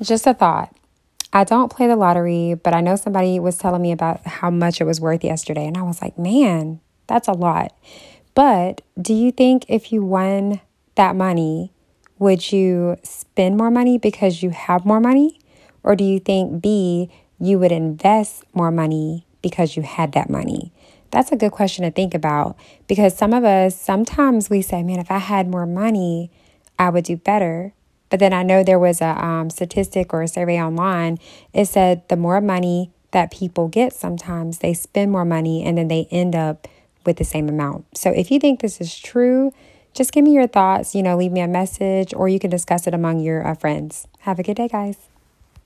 Just a thought. I don't play the lottery, but I know somebody was telling me about how much it was worth yesterday. And I was like, man, that's a lot. But do you think if you won that money, would you spend more money because you have more money? Or do you think B, you would invest more money because you had that money? That's a good question to think about because some of us, sometimes we say, man, if I had more money, I would do better. But then I know there was a um, statistic or a survey online. It said the more money that people get, sometimes they spend more money and then they end up with the same amount. So if you think this is true, just give me your thoughts, you know, leave me a message or you can discuss it among your uh, friends. Have a good day, guys.